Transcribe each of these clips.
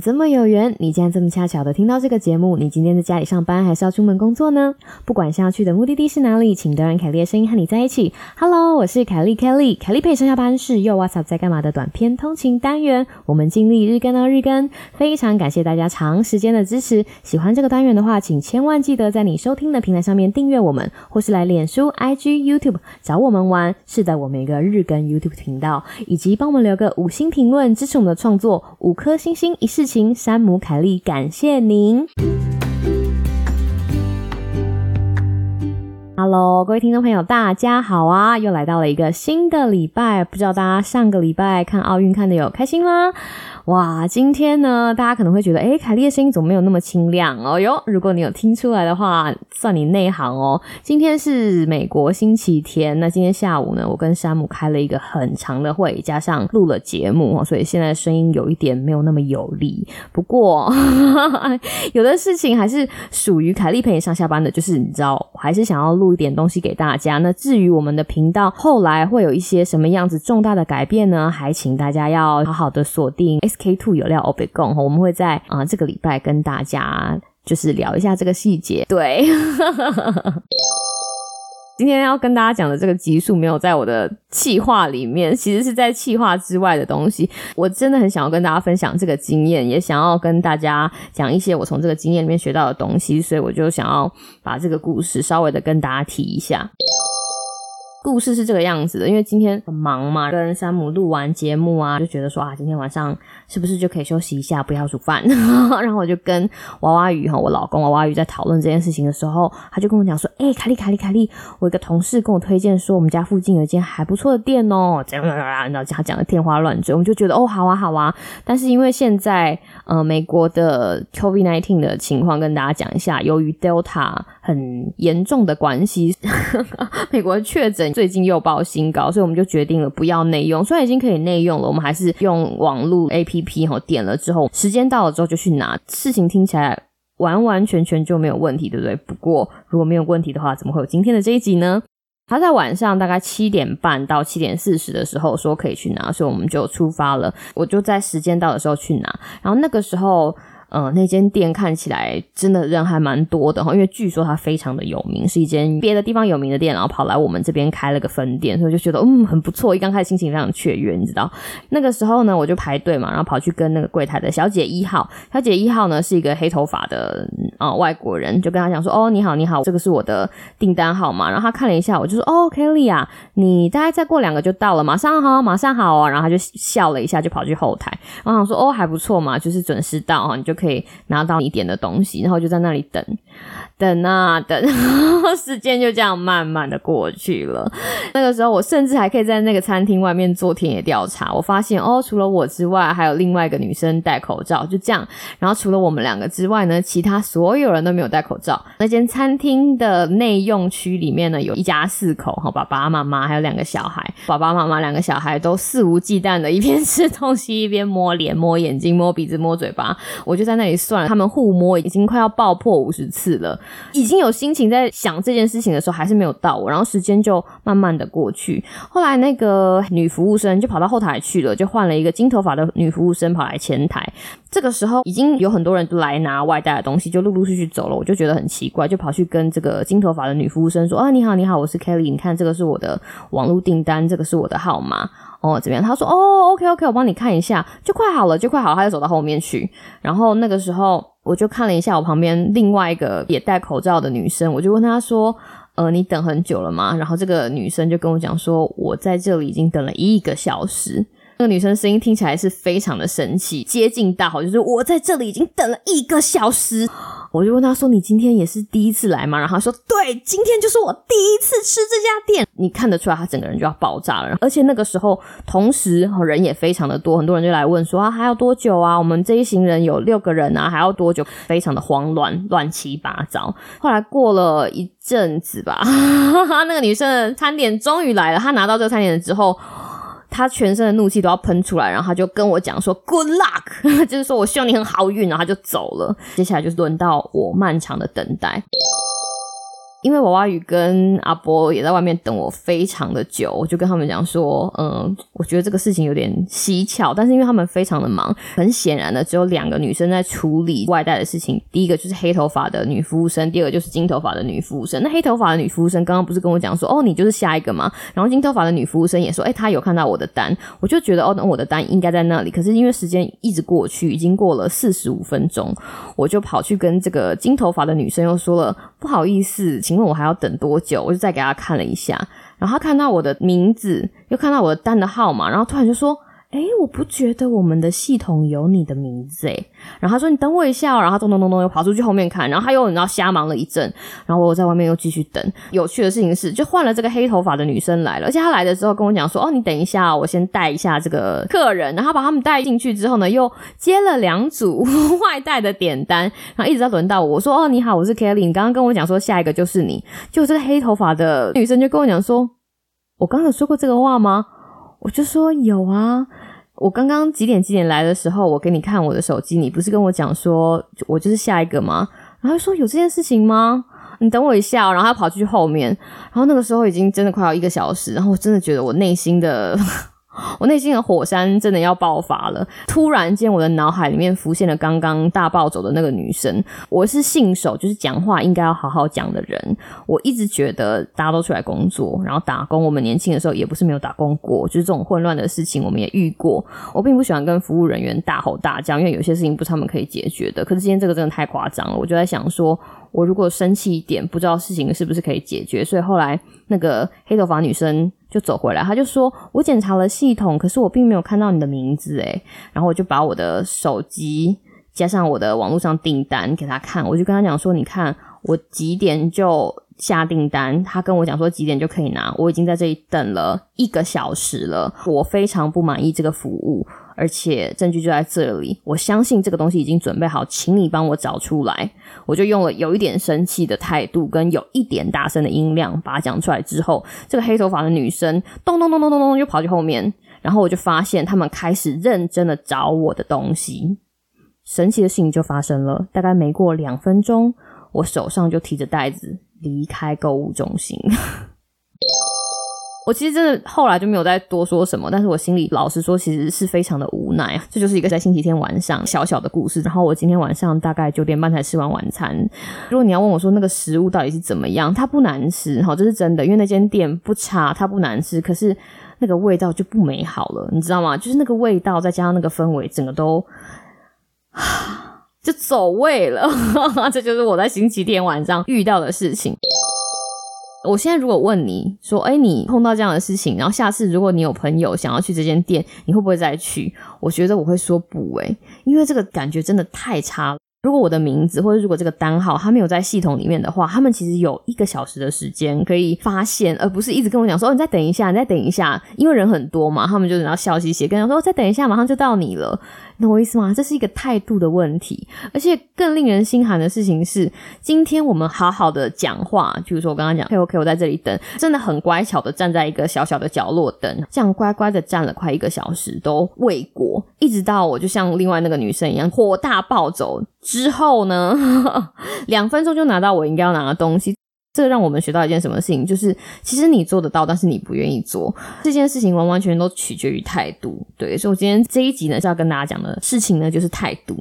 这么有缘，你竟然这么恰巧的听到这个节目。你今天在家里上班，还是要出门工作呢？不管是要去的目的地是哪里，请都让凯莉的声音和你在一起。Hello，我是凯莉，Kelly。凯莉陪上下班是又挖啥在干嘛的短片通勤单元。我们尽力日更到日更，非常感谢大家长时间的支持。喜欢这个单元的话，请千万记得在你收听的平台上面订阅我们，或是来脸书、IG、YouTube 找我们玩。是的，我们一个日更 YouTube 频道，以及帮我们留个五星评论，支持我们的创作，五颗星星一世山姆凯利，感谢您。Hello，各位听众朋友，大家好啊！又来到了一个新的礼拜，不知道大家上个礼拜看奥运看的有开心吗？哇，今天呢，大家可能会觉得，哎，凯莉的声音怎么没有那么清亮哦？哟，如果你有听出来的话，算你内行哦。今天是美国星期天，那今天下午呢，我跟山姆开了一个很长的会，加上录了节目哦，所以现在声音有一点没有那么有力。不过，有的事情还是属于凯莉陪你上下班的，就是你知道，我还是想要录一点东西给大家。那至于我们的频道后来会有一些什么样子重大的改变呢？还请大家要好好的锁定。SK Two 有料 o b e g o 我们会在啊这个礼拜跟大家就是聊一下这个细节。对，今天要跟大家讲的这个集数没有在我的气划里面，其实是在气划之外的东西。我真的很想要跟大家分享这个经验，也想要跟大家讲一些我从这个经验里面学到的东西，所以我就想要把这个故事稍微的跟大家提一下。故事是这个样子的，因为今天很忙嘛，跟山姆录完节目啊，就觉得说啊，今天晚上是不是就可以休息一下，不要煮饭？然后我就跟娃娃鱼哈，我老公娃娃鱼在讨论这件事情的时候，他就跟我讲说，哎，凯莉凯莉凯莉，我一个同事跟我推荐说，我们家附近有一间还不错的店哦，怎样，然后他讲的天花乱坠，我们就觉得哦，好啊好啊。但是因为现在呃美国的 COVID nineteen 的情况，跟大家讲一下，由于 Delta 很严重的关系，美国确诊。最近又报新高，所以我们就决定了不要内用。虽然已经可以内用了，我们还是用网络 A P P 哈，点了之后，时间到了之后就去拿。事情听起来完完全全就没有问题，对不对？不过如果没有问题的话，怎么会有今天的这一集呢？他在晚上大概七点半到七点四十的时候说可以去拿，所以我们就出发了。我就在时间到的时候去拿，然后那个时候。嗯，那间店看起来真的人还蛮多的哈，因为据说它非常的有名，是一间别的地方有名的店，然后跑来我们这边开了个分店，所以就觉得嗯很不错。一刚开始心情非常雀跃，你知道，那个时候呢我就排队嘛，然后跑去跟那个柜台的小姐一号，小姐一号呢是一个黑头发的啊外国人，就跟他讲说哦你好你好，这个是我的订单号码，然后他看了一下，我就说哦 Kelly 啊，你大概再过两个就到了，马上好马上好啊，然后他就笑了一下，就跑去后台，然后想说哦还不错嘛，就是准时到啊，你就。可以拿到一点的东西，然后就在那里等。等啊等，时间就这样慢慢的过去了。那个时候，我甚至还可以在那个餐厅外面做田野调查。我发现哦，除了我之外，还有另外一个女生戴口罩，就这样。然后除了我们两个之外呢，其他所有人都没有戴口罩。那间餐厅的内用区里面呢，有一家四口，哈，爸爸妈妈还有两个小孩。爸爸妈妈两个小孩都肆无忌惮的，一边吃东西一边摸脸、摸眼睛、摸鼻子、摸嘴巴。我就在在那里算了，他们互摸已经快要爆破五十次了。已经有心情在想这件事情的时候，还是没有到我，然后时间就慢慢的过去。后来那个女服务生就跑到后台去了，就换了一个金头发的女服务生跑来前台。这个时候已经有很多人都来拿外带的东西，就陆陆续续走了。我就觉得很奇怪，就跑去跟这个金头发的女服务生说：“啊，你好，你好，我是 Kelly，你看这个是我的网络订单，这个是我的号码哦，怎么样？”他说：“哦，OK，OK，我帮你看一下，就快好了，就快好了。”他就走到后面去，然后那个时候。我就看了一下我旁边另外一个也戴口罩的女生，我就问她说：“呃，你等很久了吗？”然后这个女生就跟我讲说：“我在这里已经等了一个小时。”那个女生声音听起来是非常的生气，接近大吼，就是我在这里已经等了一个小时。我就问他说：“你今天也是第一次来吗？”然后他说：“对，今天就是我第一次吃这家店。”你看得出来，他整个人就要爆炸了。而且那个时候，同时人也非常的多，很多人就来问说：“啊，还要多久啊？我们这一行人有六个人啊，还要多久？”非常的慌乱，乱七八糟。后来过了一阵子吧，那个女生的餐点终于来了。她拿到这个餐点之后。他全身的怒气都要喷出来，然后他就跟我讲说 “Good luck”，就是说我希望你很好运，然后他就走了。接下来就是轮到我漫长的等待。因为娃娃鱼跟阿波也在外面等我非常的久，我就跟他们讲说，嗯，我觉得这个事情有点蹊跷，但是因为他们非常的忙，很显然的只有两个女生在处理外带的事情。第一个就是黑头发的女服务生，第二个就是金头发的女服务生。那黑头发的女服务生刚刚不是跟我讲说，哦，你就是下一个吗？然后金头发的女服务生也说，哎，她有看到我的单，我就觉得，哦，那我的单应该在那里。可是因为时间一直过去，已经过了四十五分钟，我就跑去跟这个金头发的女生又说了，不好意思。请问我还要等多久？我就再给他看了一下，然后他看到我的名字，又看到我的单的号码，然后突然就说。哎，我不觉得我们的系统有你的名字哎。然后他说：“你等我一下。”然后他咚咚咚咚又跑出去后面看，然后他又你知道瞎忙了一阵。然后我在外面又继续等。有趣的事情是，就换了这个黑头发的女生来了，而且她来的时候跟我讲说：“哦，你等一下，我先带一下这个客人。”然后把他们带进去之后呢，又接了两组外带的点单，然后一直在轮到我，我说：“哦，你好，我是 Kelly，你刚刚跟我讲说下一个就是你。”就这个黑头发的女生就跟我讲说：“我刚刚有说过这个话吗？”我就说：“有啊。”我刚刚几点几点来的时候，我给你看我的手机，你不是跟我讲说我就是下一个吗？然后说有这件事情吗？你等我一下，然后他跑去后面，然后那个时候已经真的快要一个小时，然后我真的觉得我内心的。我内心的火山真的要爆发了！突然间，我的脑海里面浮现了刚刚大暴走的那个女生。我是信手，就是讲话应该要好好讲的人。我一直觉得大家都出来工作，然后打工。我们年轻的时候也不是没有打工过，就是这种混乱的事情我们也遇过。我并不喜欢跟服务人员大吼大叫，因为有些事情不是他们可以解决的。可是今天这个真的太夸张了，我就在想说。我如果生气一点，不知道事情是不是可以解决，所以后来那个黑头发女生就走回来，她就说：“我检查了系统，可是我并没有看到你的名字。”诶，然后我就把我的手机加上我的网络上订单给她看，我就跟她讲说：“你看，我几点就下订单？她跟我讲说几点就可以拿，我已经在这里等了一个小时了，我非常不满意这个服务。”而且证据就在这里，我相信这个东西已经准备好，请你帮我找出来。我就用了有一点生气的态度，跟有一点大声的音量把它讲出来之后，这个黑头发的女生咚咚咚咚咚咚就跑去后面，然后我就发现他们开始认真的找我的东西。神奇的事情就发生了，大概没过两分钟，我手上就提着袋子离开购物中心。我其实真的后来就没有再多说什么，但是我心里老实说，其实是非常的无奈啊。这就是一个在星期天晚上小小的故事。然后我今天晚上大概九点半才吃完晚餐。如果你要问我说那个食物到底是怎么样，它不难吃，好，这是真的，因为那间店不差，它不难吃，可是那个味道就不美好了，你知道吗？就是那个味道再加上那个氛围，整个都 就走味了。这就是我在星期天晚上遇到的事情。我现在如果问你说，哎，你碰到这样的事情，然后下次如果你有朋友想要去这间店，你会不会再去？我觉得我会说不，哎，因为这个感觉真的太差了。如果我的名字或者如果这个单号他没有在系统里面的话，他们其实有一个小时的时间可以发现，而不是一直跟我讲说，哦，你再等一下，你再等一下，因为人很多嘛，他们就然后笑嘻嘻跟他说，再等一下，马上就到你了。懂我意思吗？这是一个态度的问题，而且更令人心寒的事情是，今天我们好好的讲话，就是说我刚刚讲，OK OK，我在这里等，真的很乖巧的站在一个小小的角落等，这样乖乖的站了快一个小时都未果，一直到我就像另外那个女生一样火大暴走之后呢，两分钟就拿到我应该要拿的东西。这让我们学到一件什么事情，就是其实你做得到，但是你不愿意做这件事情，完完全全都取决于态度。对，所以我今天这一集呢，是要跟大家讲的事情呢，就是态度。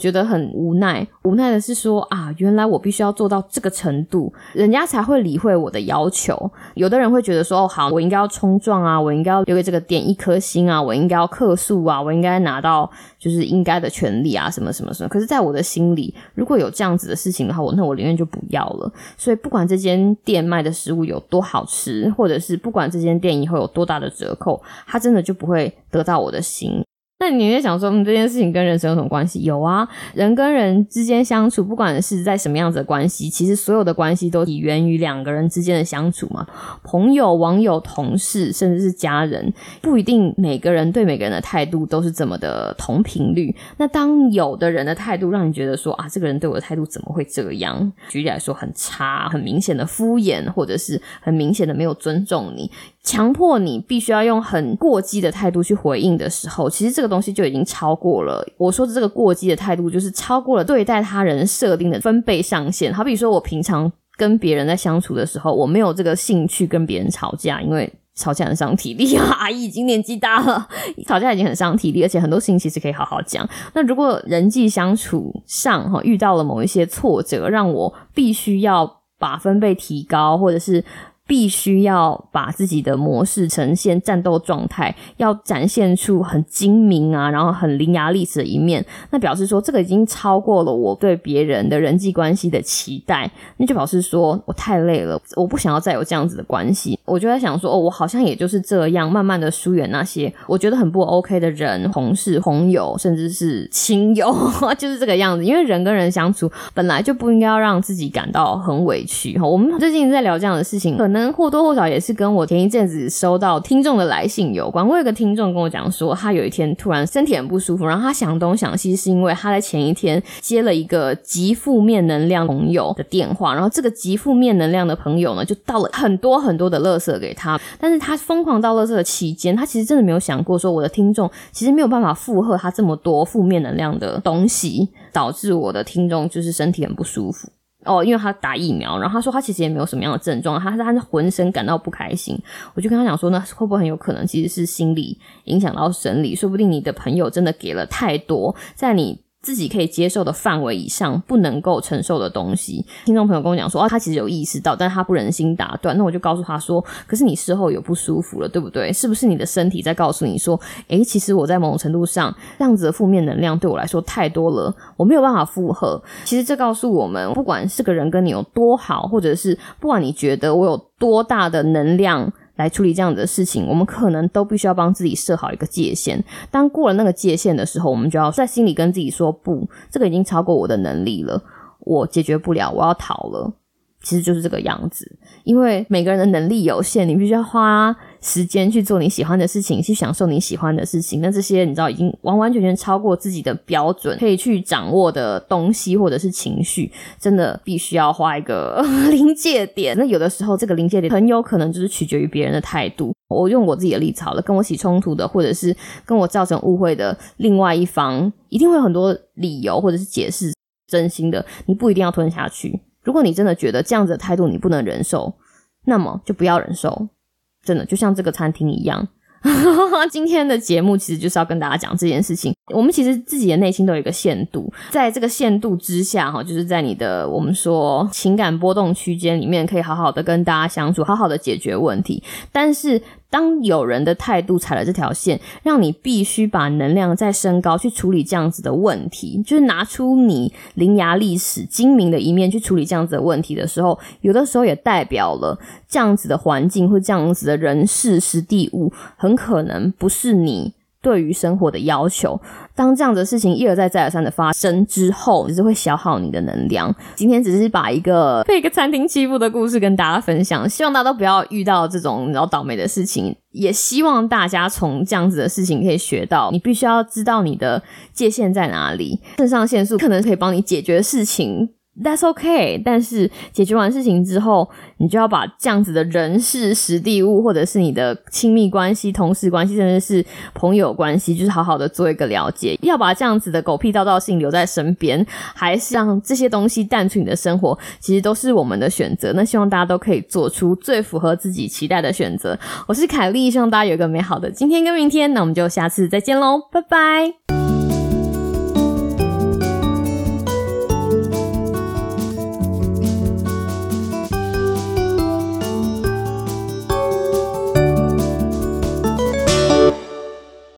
觉得很无奈，无奈的是说啊，原来我必须要做到这个程度，人家才会理会我的要求。有的人会觉得说，哦，好，我应该要冲撞啊，我应该要留给这个店一颗星啊，我应该要客诉啊，我应该拿到就是应该的权利啊，什么什么什么。可是，在我的心里，如果有这样子的事情的话，我那我宁愿就不要了。所以，不管这间店卖的食物有多好吃，或者是不管这间店以后有多大的折扣，它真的就不会得到我的心。那你在想说，嗯，这件事情跟人生有什么关系？有啊，人跟人之间相处，不管是在什么样子的关系，其实所有的关系都起源于两个人之间的相处嘛。朋友、网友、同事，甚至是家人，不一定每个人对每个人的态度都是这么的同频率。那当有的人的态度让你觉得说啊，这个人对我的态度怎么会这样？举例来说，很差，很明显的敷衍，或者是很明显的没有尊重你。强迫你必须要用很过激的态度去回应的时候，其实这个东西就已经超过了我说的这个过激的态度，就是超过了对待他人设定的分贝上限。好比说我平常跟别人在相处的时候，我没有这个兴趣跟别人吵架，因为吵架很伤体力啊。阿姨已经年纪大了，吵架已经很伤体力，而且很多事情其实可以好好讲。那如果人际相处上哈遇到了某一些挫折，让我必须要把分贝提高，或者是。必须要把自己的模式呈现战斗状态，要展现出很精明啊，然后很伶牙俐齿的一面。那表示说，这个已经超过了我对别人的人际关系的期待。那就表示说我太累了，我不想要再有这样子的关系。我就在想说，哦，我好像也就是这样，慢慢的疏远那些我觉得很不 OK 的人、同事、朋友，甚至是亲友，就是这个样子。因为人跟人相处本来就不应该要让自己感到很委屈。哈，我们最近在聊这样的事情，可能。或多或少也是跟我前一阵子收到听众的来信有关。我有个听众跟我讲说，他有一天突然身体很不舒服，然后他想东想西，是因为他在前一天接了一个极负面能量朋友的电话，然后这个极负面能量的朋友呢，就倒了很多很多的垃圾给他。但是他疯狂倒垃圾的期间，他其实真的没有想过说，我的听众其实没有办法负荷他这么多负面能量的东西，导致我的听众就是身体很不舒服。哦，因为他打疫苗，然后他说他其实也没有什么样的症状，他他是浑身感到不开心。我就跟他讲说，那会不会很有可能其实是心理影响到生理？说不定你的朋友真的给了太多，在你。自己可以接受的范围以上，不能够承受的东西。听众朋友跟我讲说，哦，他其实有意识到，但他不忍心打断。那我就告诉他说，可是你事后有不舒服了，对不对？是不是你的身体在告诉你说，诶，其实我在某种程度上，这样子的负面能量对我来说太多了，我没有办法负荷。其实这告诉我们，不管是个人跟你有多好，或者是不管你觉得我有多大的能量。来处理这样的事情，我们可能都必须要帮自己设好一个界限。当过了那个界限的时候，我们就要在心里跟自己说：“不，这个已经超过我的能力了，我解决不了，我要逃了。”其实就是这个样子，因为每个人的能力有限，你必须要花。时间去做你喜欢的事情，去享受你喜欢的事情。那这些你知道已经完完全全超过自己的标准，可以去掌握的东西或者是情绪，真的必须要画一个 临界点。那有的时候这个临界点很有可能就是取决于别人的态度。我用我自己的例子好了，跟我起冲突的，或者是跟我造成误会的另外一方，一定会有很多理由或者是解释。真心的，你不一定要吞下去。如果你真的觉得这样子的态度你不能忍受，那么就不要忍受。真的就像这个餐厅一样，今天的节目其实就是要跟大家讲这件事情。我们其实自己的内心都有一个限度，在这个限度之下，哈，就是在你的我们说情感波动区间里面，可以好好的跟大家相处，好好的解决问题。但是。当有人的态度踩了这条线，让你必须把能量再升高去处理这样子的问题，就是拿出你伶牙俐齿、精明的一面去处理这样子的问题的时候，有的时候也代表了这样子的环境或这样子的人事、实地物，很可能不是你。对于生活的要求，当这样的事情一而再、再而三的发生之后，只是会消耗你的能量。今天只是把一个被一个餐厅欺负的故事跟大家分享，希望大家都不要遇到这种然后倒霉的事情。也希望大家从这样子的事情可以学到，你必须要知道你的界限在哪里。肾上腺素可能可以帮你解决事情。That's okay，但是解决完事情之后，你就要把这样子的人事、实地物，或者是你的亲密关系、同事关系，甚至是朋友关系，就是好好的做一个了解。要把这样子的狗屁叨叨性留在身边，还是让这些东西淡出你的生活，其实都是我们的选择。那希望大家都可以做出最符合自己期待的选择。我是凯莉，希望大家有一个美好的今天跟明天。那我们就下次再见喽，拜拜。